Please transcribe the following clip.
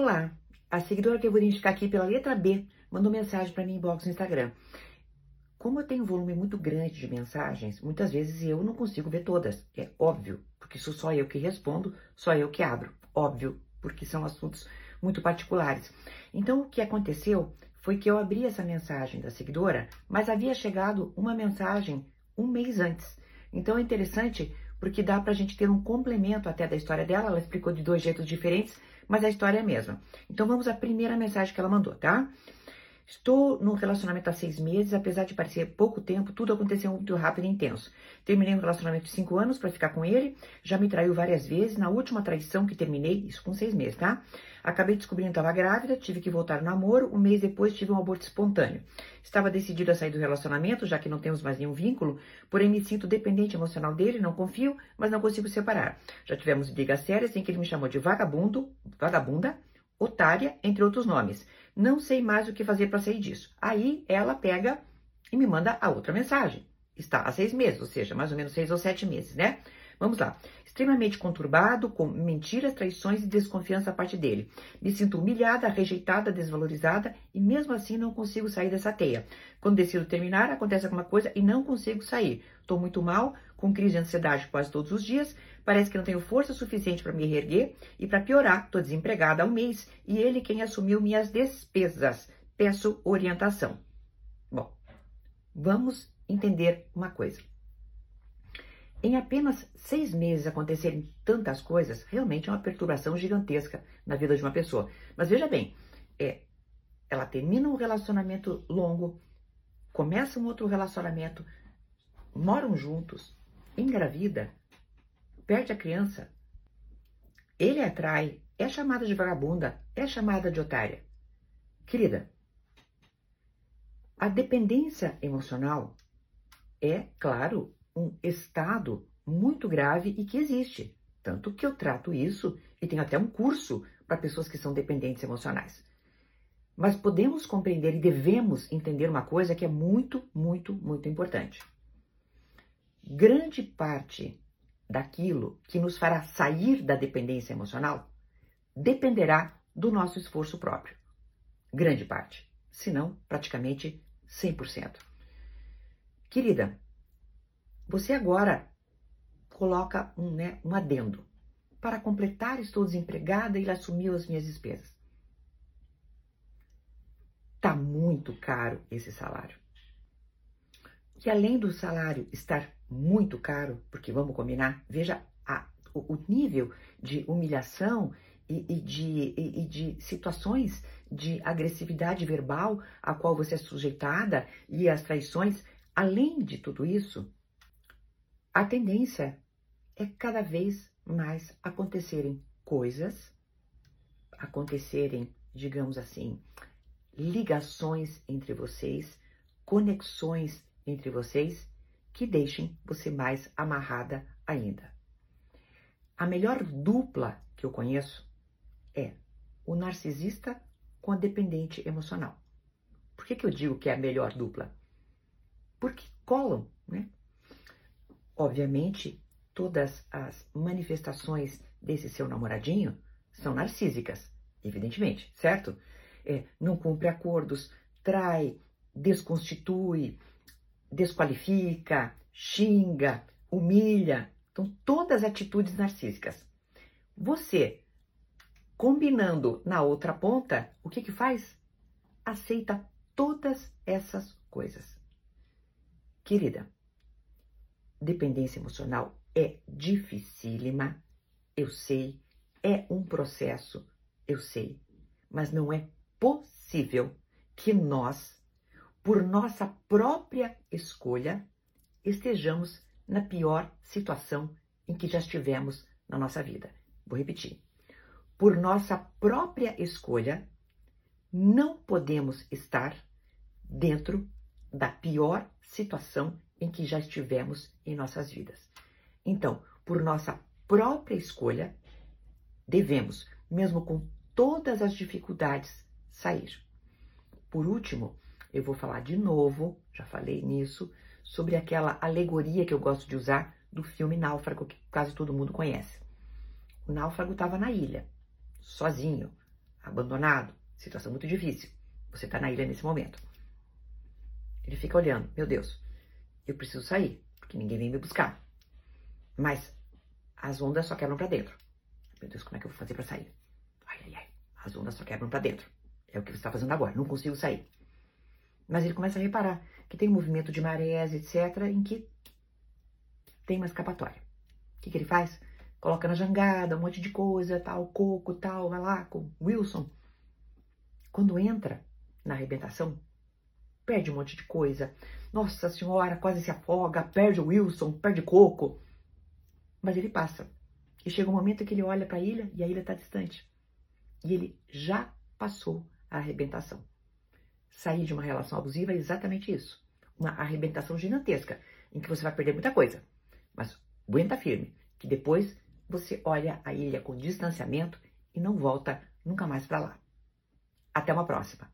Olá, a seguidora que eu vou identificar aqui pela letra B mandou mensagem para mim inbox no Instagram. Como eu tenho um volume muito grande de mensagens, muitas vezes eu não consigo ver todas. É óbvio, porque sou só eu que respondo, só eu que abro. Óbvio, porque são assuntos muito particulares. Então, o que aconteceu foi que eu abri essa mensagem da seguidora, mas havia chegado uma mensagem um mês antes. Então, é interessante porque dá para a gente ter um complemento até da história dela. Ela explicou de dois jeitos diferentes, mas a história é a mesma. Então, vamos à primeira mensagem que ela mandou, tá? Estou num relacionamento há seis meses, apesar de parecer pouco tempo, tudo aconteceu muito rápido e intenso. Terminei um relacionamento de cinco anos para ficar com ele, já me traiu várias vezes. Na última traição que terminei, isso com seis meses, tá? Acabei descobrindo que estava grávida, tive que voltar ao namoro. Um mês depois tive um aborto espontâneo. Estava decidida a sair do relacionamento, já que não temos mais nenhum vínculo, porém me sinto dependente emocional dele, não confio, mas não consigo separar. Já tivemos brigas sérias em que ele me chamou de vagabundo, vagabunda, otária, entre outros nomes. Não sei mais o que fazer para sair disso. Aí ela pega e me manda a outra mensagem. Está há seis meses, ou seja, mais ou menos seis ou sete meses, né? Vamos lá. Extremamente conturbado, com mentiras, traições e desconfiança a parte dele. Me sinto humilhada, rejeitada, desvalorizada e mesmo assim não consigo sair dessa teia. Quando decido terminar, acontece alguma coisa e não consigo sair. Estou muito mal, com crise de ansiedade quase todos os dias. Parece que não tenho força suficiente para me reerguer e para piorar, estou desempregada há um mês e ele quem assumiu minhas despesas. Peço orientação. Bom, vamos entender uma coisa. Em apenas seis meses acontecerem tantas coisas, realmente é uma perturbação gigantesca na vida de uma pessoa. Mas veja bem, é, ela termina um relacionamento longo, começa um outro relacionamento, moram juntos, engravida, perde a criança, ele atrai, é chamada de vagabunda, é chamada de otária. Querida, a dependência emocional é, claro, um estado muito grave e que existe. Tanto que eu trato isso e tenho até um curso para pessoas que são dependentes emocionais. Mas podemos compreender e devemos entender uma coisa que é muito, muito, muito importante. Grande parte daquilo que nos fará sair da dependência emocional dependerá do nosso esforço próprio. Grande parte, se não praticamente 100%. Querida, você agora coloca um, né, um adendo. Para completar, estou desempregada e assumiu as minhas despesas. Tá muito caro esse salário. E além do salário estar muito caro, porque vamos combinar, veja a, o, o, nível de humilhação e, e de, e, e de situações de agressividade verbal a qual você é sujeitada e as traições. Além de tudo isso, a tendência é cada vez mais acontecerem coisas, acontecerem, digamos assim, ligações entre vocês, conexões entre vocês que deixem você mais amarrada ainda. A melhor dupla que eu conheço é o narcisista com a dependente emocional. Por que, que eu digo que é a melhor dupla? Porque colam, né? Obviamente, todas as manifestações desse seu namoradinho são narcísicas, evidentemente, certo? É, não cumpre acordos, trai, desconstitui, desqualifica, xinga, humilha. Então, todas atitudes narcísicas. Você, combinando na outra ponta, o que que faz? Aceita todas essas coisas. Querida, dependência emocional é dificílima, eu sei, é um processo, eu sei, mas não é possível que nós, por nossa própria escolha, estejamos na pior situação em que já estivemos na nossa vida. Vou repetir. Por nossa própria escolha, não podemos estar dentro da pior situação em que já estivemos em nossas vidas. Então, por nossa própria escolha, devemos, mesmo com todas as dificuldades, sair. Por último, eu vou falar de novo, já falei nisso, sobre aquela alegoria que eu gosto de usar do filme Náufrago, que quase todo mundo conhece. O náufrago estava na ilha, sozinho, abandonado, situação muito difícil. Você está na ilha nesse momento. Ele fica olhando, meu Deus, eu preciso sair, porque ninguém vem me buscar. Mas as ondas só quebram para dentro. Meu Deus, como é que eu vou fazer para sair? Ai, ai, ai, as ondas só quebram para dentro. É o que você está fazendo agora, não consigo sair. Mas ele começa a reparar que tem um movimento de marés, etc., em que tem uma escapatória. O que, que ele faz? Coloca na jangada um monte de coisa, tal, coco, tal, vai lá com Wilson. Quando entra na arrebentação, perde um monte de coisa. Nossa senhora, quase se afoga, perde o Wilson, perde coco. Mas ele passa. E chega um momento que ele olha para a ilha e a ilha está distante. E ele já passou a arrebentação. Sair de uma relação abusiva é exatamente isso. Uma arrebentação gigantesca, em que você vai perder muita coisa. Mas aguenta firme, que depois você olha a ilha com distanciamento e não volta nunca mais para lá. Até uma próxima!